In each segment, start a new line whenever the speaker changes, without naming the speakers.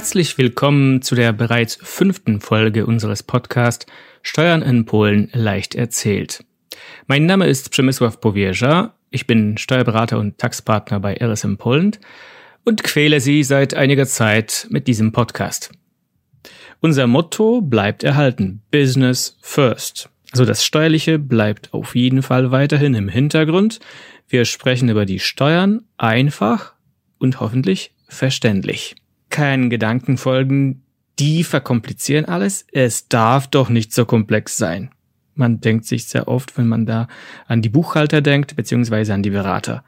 Herzlich willkommen zu der bereits fünften Folge unseres Podcasts Steuern in Polen leicht erzählt. Mein Name ist Przemysław Powierza, ich bin Steuerberater und Taxpartner bei RSM Poland und quäle Sie seit einiger Zeit mit diesem Podcast. Unser Motto bleibt erhalten, Business First. Also das Steuerliche bleibt auf jeden Fall weiterhin im Hintergrund. Wir sprechen über die Steuern einfach und hoffentlich verständlich keinen Gedanken folgen, die verkomplizieren alles. Es darf doch nicht so komplex sein. Man denkt sich sehr oft, wenn man da an die Buchhalter denkt, beziehungsweise an die Berater.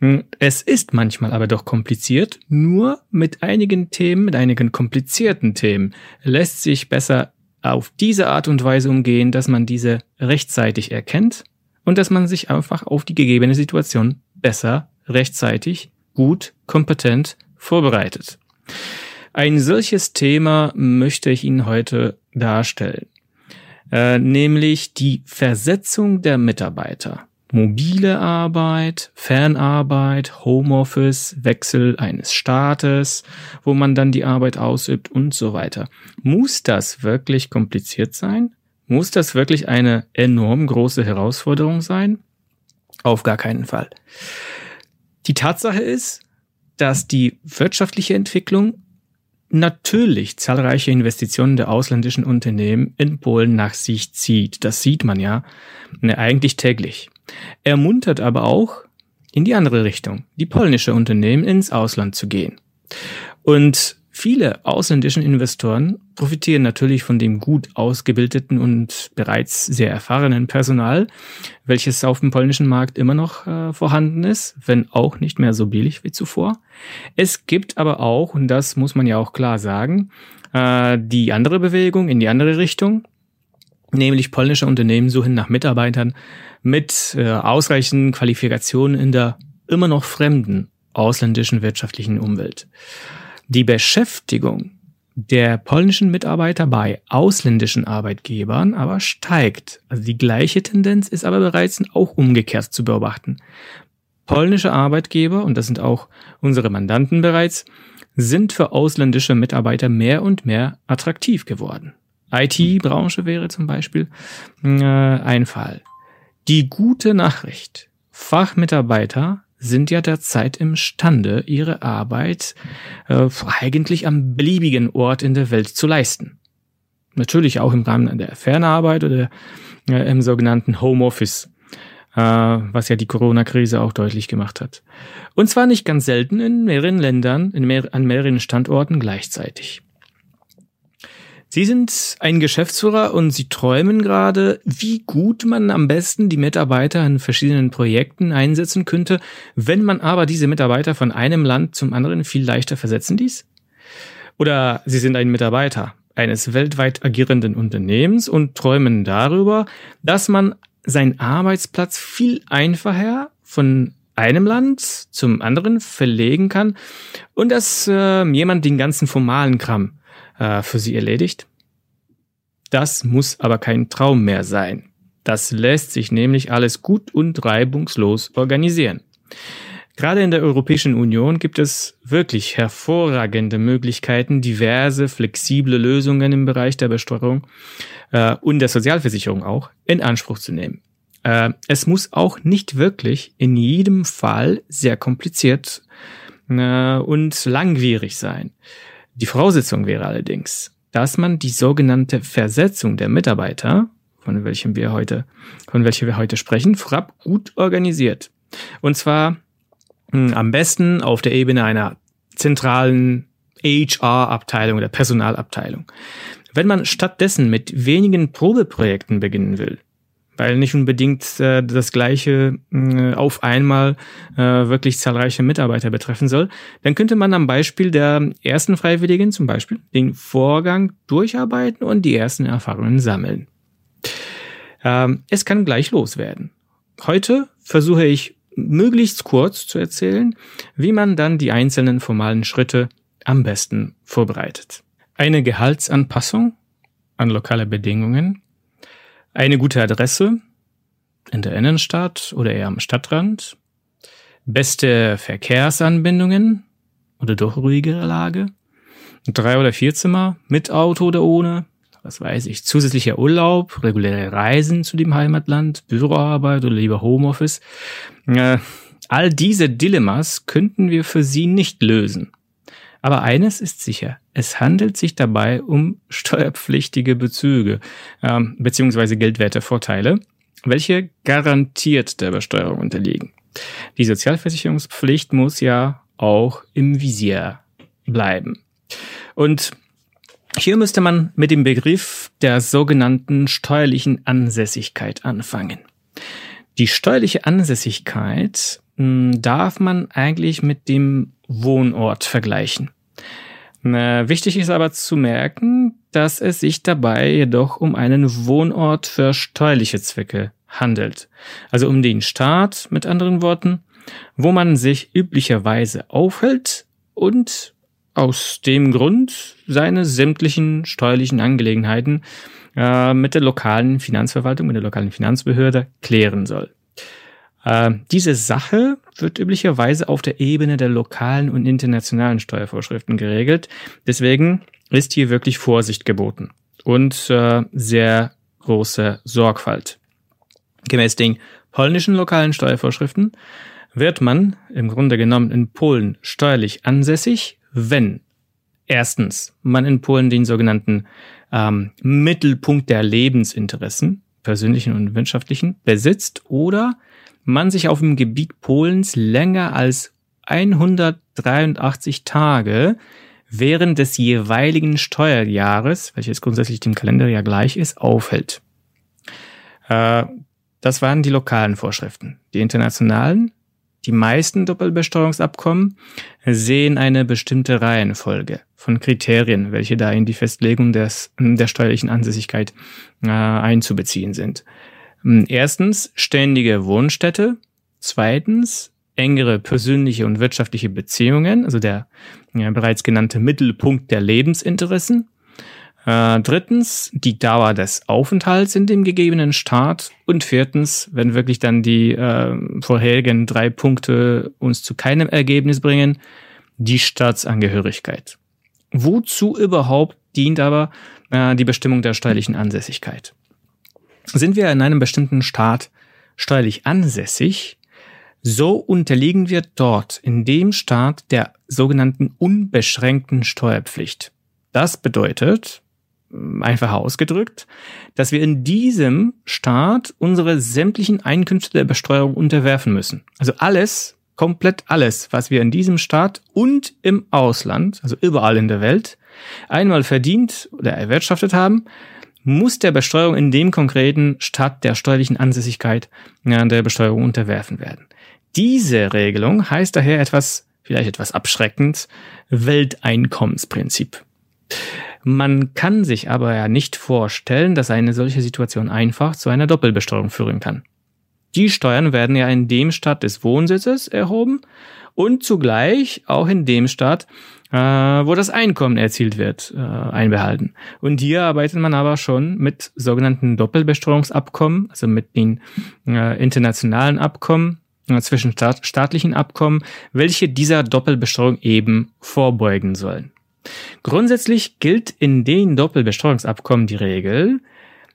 Hm, es ist manchmal aber doch kompliziert, nur mit einigen Themen, mit einigen komplizierten Themen lässt sich besser auf diese Art und Weise umgehen, dass man diese rechtzeitig erkennt und dass man sich einfach auf die gegebene Situation besser, rechtzeitig, gut, kompetent vorbereitet. Ein solches Thema möchte ich Ihnen heute darstellen, äh, nämlich die Versetzung der Mitarbeiter. Mobile Arbeit, Fernarbeit, Homeoffice, Wechsel eines Staates, wo man dann die Arbeit ausübt und so weiter. Muss das wirklich kompliziert sein? Muss das wirklich eine enorm große Herausforderung sein? Auf gar keinen Fall. Die Tatsache ist, dass die wirtschaftliche Entwicklung natürlich zahlreiche Investitionen der ausländischen Unternehmen in Polen nach sich zieht. Das sieht man ja ne, eigentlich täglich. Ermuntert aber auch in die andere Richtung, die polnische Unternehmen ins Ausland zu gehen. Und Viele ausländischen Investoren profitieren natürlich von dem gut ausgebildeten und bereits sehr erfahrenen Personal, welches auf dem polnischen Markt immer noch äh, vorhanden ist, wenn auch nicht mehr so billig wie zuvor. Es gibt aber auch, und das muss man ja auch klar sagen, äh, die andere Bewegung in die andere Richtung, nämlich polnische Unternehmen suchen nach Mitarbeitern mit äh, ausreichenden Qualifikationen in der immer noch fremden ausländischen wirtschaftlichen Umwelt. Die Beschäftigung der polnischen Mitarbeiter bei ausländischen Arbeitgebern aber steigt. Also die gleiche Tendenz ist aber bereits auch umgekehrt zu beobachten. Polnische Arbeitgeber, und das sind auch unsere Mandanten bereits, sind für ausländische Mitarbeiter mehr und mehr attraktiv geworden. IT-Branche wäre zum Beispiel äh, ein Fall. Die gute Nachricht. Fachmitarbeiter sind ja derzeit imstande, ihre Arbeit äh, eigentlich am beliebigen Ort in der Welt zu leisten. Natürlich auch im Rahmen der Fernarbeit oder äh, im sogenannten Homeoffice, äh, was ja die Corona-Krise auch deutlich gemacht hat. Und zwar nicht ganz selten in mehreren Ländern, in mehr, an mehreren Standorten gleichzeitig. Sie sind ein Geschäftsführer und Sie träumen gerade, wie gut man am besten die Mitarbeiter in verschiedenen Projekten einsetzen könnte, wenn man aber diese Mitarbeiter von einem Land zum anderen viel leichter versetzen ließ? Oder Sie sind ein Mitarbeiter eines weltweit agierenden Unternehmens und träumen darüber, dass man seinen Arbeitsplatz viel einfacher von einem Land zum anderen verlegen kann und dass äh, jemand den ganzen formalen Kram äh, für sie erledigt. Das muss aber kein Traum mehr sein. Das lässt sich nämlich alles gut und reibungslos organisieren. Gerade in der Europäischen Union gibt es wirklich hervorragende Möglichkeiten, diverse flexible Lösungen im Bereich der Besteuerung äh, und der Sozialversicherung auch in Anspruch zu nehmen. Äh, es muss auch nicht wirklich in jedem Fall sehr kompliziert äh, und langwierig sein. Die Voraussetzung wäre allerdings, dass man die sogenannte Versetzung der Mitarbeiter, von welchem wir heute, von welcher wir heute sprechen, vorab gut organisiert. Und zwar mh, hm, am besten auf der Ebene einer zentralen HR-Abteilung oder Personalabteilung. Wenn man stattdessen mit wenigen Probeprojekten beginnen will, weil nicht unbedingt äh, das gleiche äh, auf einmal äh, wirklich zahlreiche Mitarbeiter betreffen soll, dann könnte man am Beispiel der ersten Freiwilligen zum Beispiel den Vorgang durcharbeiten und die ersten Erfahrungen sammeln. Ähm, es kann gleich loswerden. Heute versuche ich möglichst kurz zu erzählen, wie man dann die einzelnen formalen Schritte am besten vorbereitet. Eine Gehaltsanpassung an lokale Bedingungen eine gute Adresse in der Innenstadt oder eher am Stadtrand. Beste Verkehrsanbindungen oder doch ruhigere Lage. drei oder vier Zimmer mit Auto oder ohne, was weiß ich, zusätzlicher Urlaub, reguläre Reisen zu dem Heimatland, Büroarbeit oder lieber Homeoffice. Äh, all diese Dilemmas könnten wir für Sie nicht lösen. Aber eines ist sicher, es handelt sich dabei um steuerpflichtige Bezüge ähm, beziehungsweise Geldwertevorteile, welche garantiert der Besteuerung unterliegen. Die Sozialversicherungspflicht muss ja auch im Visier bleiben. Und hier müsste man mit dem Begriff der sogenannten steuerlichen Ansässigkeit anfangen. Die steuerliche Ansässigkeit hm, darf man eigentlich mit dem Wohnort vergleichen. Wichtig ist aber zu merken, dass es sich dabei jedoch um einen Wohnort für steuerliche Zwecke handelt. Also um den Staat, mit anderen Worten, wo man sich üblicherweise aufhält und aus dem Grund seine sämtlichen steuerlichen Angelegenheiten äh, mit der lokalen Finanzverwaltung, mit der lokalen Finanzbehörde klären soll. Äh, diese Sache wird üblicherweise auf der Ebene der lokalen und internationalen Steuervorschriften geregelt. Deswegen ist hier wirklich Vorsicht geboten und äh, sehr große Sorgfalt. Gemäß den polnischen lokalen Steuervorschriften wird man im Grunde genommen in Polen steuerlich ansässig, wenn erstens man in Polen den sogenannten ähm, Mittelpunkt der Lebensinteressen, persönlichen und wirtschaftlichen, besitzt oder man sich auf dem Gebiet Polens länger als 183 Tage während des jeweiligen Steuerjahres, welches grundsätzlich dem Kalenderjahr gleich ist, aufhält. Äh, das waren die lokalen Vorschriften. Die internationalen, die meisten Doppelbesteuerungsabkommen sehen eine bestimmte Reihenfolge von Kriterien, welche da in die Festlegung des, der steuerlichen Ansässigkeit äh, einzubeziehen sind. Hm, erstens ständige Wohnstätte. Zweitens engere persönliche und wirtschaftliche Beziehungen, also der ja, bereits genannte Mittelpunkt der Lebensinteressen. Äh, drittens die Dauer des Aufenthalts in dem gegebenen Staat. Und viertens, wenn wirklich dann die äh, vorherigen drei Punkte uns zu keinem Ergebnis bringen, die Staatsangehörigkeit. Wozu überhaupt dient aber äh, die Bestimmung der steuerlichen Ansässigkeit? Sind wir in einem bestimmten Staat steuerlich ansässig, so unterliegen wir dort in dem Staat der sogenannten unbeschränkten Steuerpflicht. Das bedeutet, einfach ausgedrückt, dass wir in diesem Staat unsere sämtlichen Einkünfte der Besteuerung unterwerfen müssen. Also alles, komplett alles, was wir in diesem Staat und im Ausland, also überall in der Welt, einmal verdient oder erwirtschaftet haben, muss der Besteuerung in dem konkreten Staat der steuerlichen Ansässigkeit ja, der Besteuerung unterwerfen werden. Diese Regelung heißt daher etwas, vielleicht etwas abschreckend, Welteinkommensprinzip. Man kann sich aber ja nicht vorstellen, dass eine solche Situation einfach zu einer Doppelbesteuerung führen kann. Die Steuern werden ja in dem Staat des Wohnsitzes erhoben und zugleich auch in dem Staat, äh, wo das Einkommen erzielt wird, äh, einbehalten. Und hier arbeitet man aber schon mit sogenannten Doppelbesteuerungsabkommen, also mit den äh, internationalen Abkommen, äh, zwischen staat staatlichen Abkommen, welche dieser Doppelbesteuerung eben vorbeugen sollen. Grundsätzlich gilt in den Doppelbesteuerungsabkommen die Regel,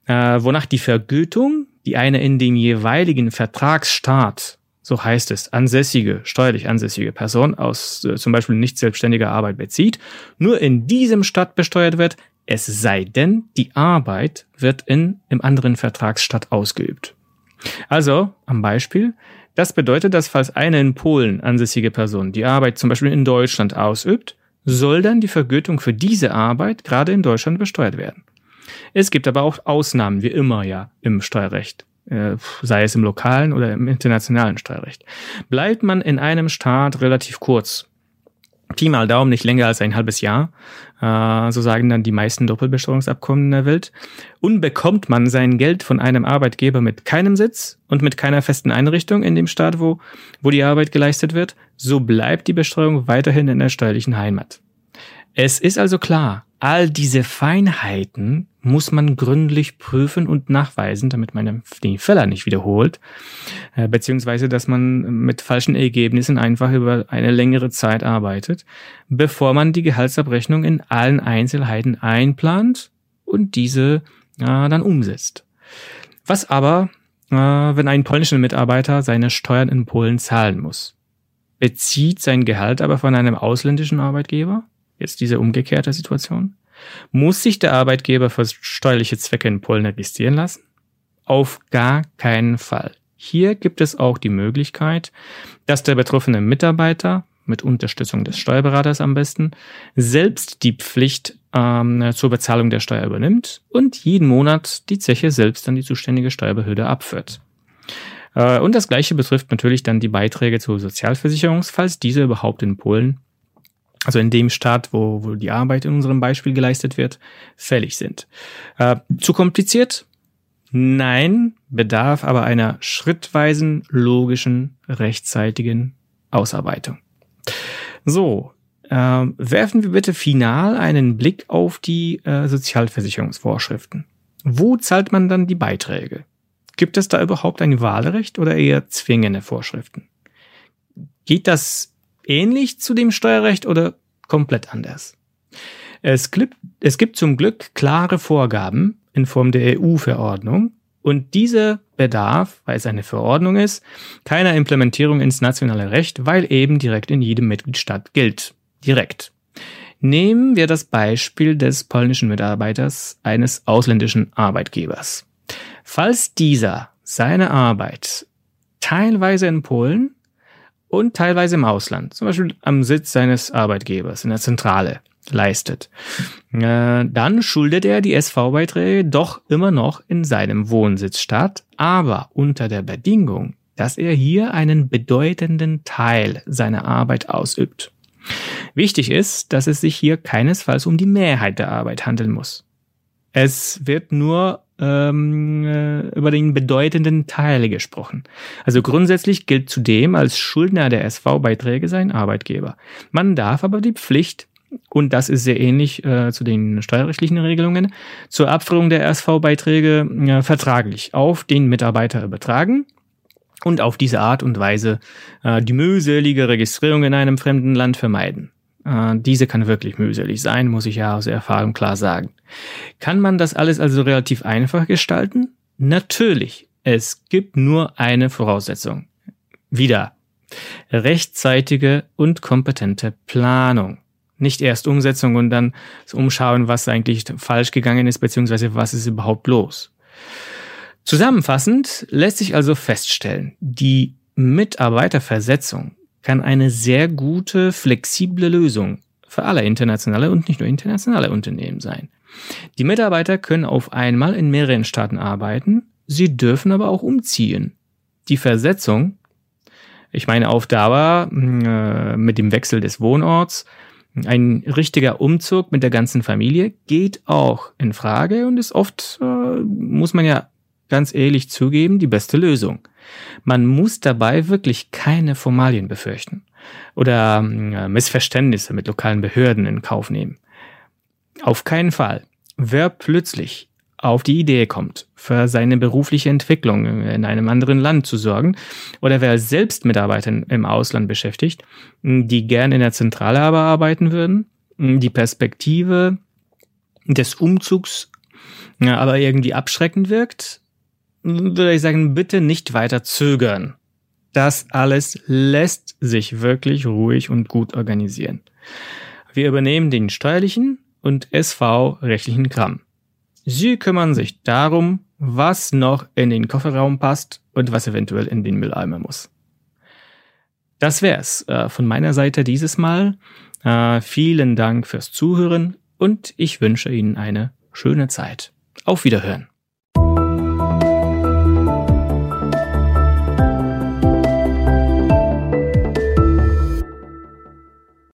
äh, wonach die Vergütung, die eine in dem jeweiligen Vertragsstaat so heißt es, ansässige, steuerlich ansässige Person aus äh, zum Beispiel nicht selbstständiger Arbeit bezieht, nur in diesem Stadt besteuert wird, es sei denn, die Arbeit wird in im anderen Vertragsstaat ausgeübt. Also, am Beispiel, das bedeutet, dass falls eine in Polen ansässige Person die Arbeit zum Beispiel in Deutschland ausübt, soll dann die Vergütung für diese Arbeit gerade in Deutschland besteuert werden. Es gibt aber auch Ausnahmen, wie immer ja im Steuerrecht. Äh, sei es im lokalen oder im internationalen Steuerrecht. Bleibt man in einem Staat relativ kurz, Pi mal Daumen nicht länger als ein halbes Jahr, äh, so sagen dann die meisten Doppelbesteuerungsabkommen in der Welt, und bekommt man sein Geld von einem Arbeitgeber mit keinem Sitz und mit keiner festen Einrichtung in dem Staat, wo, wo die Arbeit geleistet wird, so bleibt die Besteuerung weiterhin in der steuerlichen Heimat. Es ist also klar, all diese Feinheiten muss man gründlich prüfen und nachweisen, damit man den Fehler nicht wiederholt, äh, beziehungsweise dass man mit falschen Ergebnissen einfach über eine längere Zeit arbeitet, bevor man die Gehaltsabrechnung in allen Einzelheiten einplant und diese äh, dann umsetzt. Was aber, äh, wenn ein polnischer Mitarbeiter seine Steuern in Polen zahlen muss? Bezieht sein Gehalt aber von einem ausländischen Arbeitgeber? Jetzt diese umgekehrte Situation. Muss sich der Arbeitgeber für steuerliche Zwecke in Polen registrieren lassen? Auf gar keinen Fall. Hier gibt es auch die Möglichkeit, dass der betroffene Mitarbeiter mit Unterstützung des Steuerberaters am besten selbst die Pflicht ähm, zur Bezahlung der Steuer übernimmt und jeden Monat die Zeche selbst an die zuständige Steuerbehörde abführt. Äh, und das gleiche betrifft natürlich dann die Beiträge zur Sozialversicherung, falls diese überhaupt in Polen also in dem Staat, wo, wo die Arbeit in unserem Beispiel geleistet wird, fällig sind. Äh, zu kompliziert? Nein, bedarf aber einer schrittweisen, logischen, rechtzeitigen Ausarbeitung. So, äh, werfen wir bitte final einen Blick auf die äh, Sozialversicherungsvorschriften. Wo zahlt man dann die Beiträge? Gibt es da überhaupt ein Wahlrecht oder eher zwingende Vorschriften? Geht das ähnlich zu dem Steuerrecht oder komplett anders? Es gibt, es gibt zum Glück klare Vorgaben in Form der EU-Verordnung und diese bedarf, weil es eine Verordnung ist, keiner Implementierung ins nationale Recht, weil eben direkt in jedem Mitgliedstaat gilt. Direkt. Nehmen wir das Beispiel des polnischen Mitarbeiters eines ausländischen Arbeitgebers. Falls dieser seine Arbeit teilweise in Polen und teilweise im Ausland, zum Beispiel am Sitz seines Arbeitgebers in der Zentrale, leistet, äh, dann schuldet er die SV-Beiträge doch immer noch in seinem Wohnsitzstaat, aber unter der Bedingung, dass er hier einen bedeutenden Teil seiner Arbeit ausübt. Wichtig ist, dass es sich hier keinesfalls um die Mehrheit der Arbeit handeln muss. Es wird nur ähm, äh, über den bedeutenden Teil gesprochen. Also grundsätzlich gilt zudem als Schuldner der SV-Beiträge sein Arbeitgeber. Man darf aber die Pflicht, und das ist sehr ähnlich äh, zu den steuerrechtlichen Regelungen, zur Abführung der SV-Beiträge äh, vertraglich auf den Mitarbeiter übertragen und auf diese Art und Weise äh, die mühselige Registrierung in einem fremden Land vermeiden. Äh, diese kann wirklich mühselig sein, muss ich ja aus Erfahrung klar sagen. Kann man das alles also relativ einfach gestalten? Natürlich. Es gibt nur eine Voraussetzung. Wieder. Rechtzeitige und kompetente Planung. Nicht erst Umsetzung und dann umschauen, was eigentlich falsch gegangen ist, beziehungsweise was ist überhaupt los. Zusammenfassend lässt sich also feststellen, die Mitarbeiterversetzung kann eine sehr gute, flexible Lösung für alle internationale und nicht nur internationale Unternehmen sein. Die Mitarbeiter können auf einmal in mehreren Staaten arbeiten, sie dürfen aber auch umziehen. Die Versetzung, ich meine auf Dauer äh, mit dem Wechsel des Wohnorts, ein richtiger Umzug mit der ganzen Familie geht auch in Frage und ist oft, äh, muss man ja ganz ehrlich zugeben, die beste Lösung. Man muss dabei wirklich keine Formalien befürchten oder äh, Missverständnisse mit lokalen Behörden in Kauf nehmen. Auf keinen Fall. Wer plötzlich auf die Idee kommt, für seine berufliche Entwicklung in einem anderen Land zu sorgen, oder wer selbst Mitarbeiter im Ausland beschäftigt, die gern in der Zentrale aber arbeiten würden, die Perspektive des Umzugs aber irgendwie abschreckend wirkt, würde ich sagen, bitte nicht weiter zögern. Das alles lässt sich wirklich ruhig und gut organisieren. Wir übernehmen den steuerlichen und SV-rechtlichen Kram. Sie kümmern sich darum, was noch in den Kofferraum passt und was eventuell in den Mülleimer muss. Das wär's äh, von meiner Seite dieses Mal. Äh, vielen Dank fürs Zuhören und ich wünsche Ihnen eine schöne Zeit. Auf Wiederhören.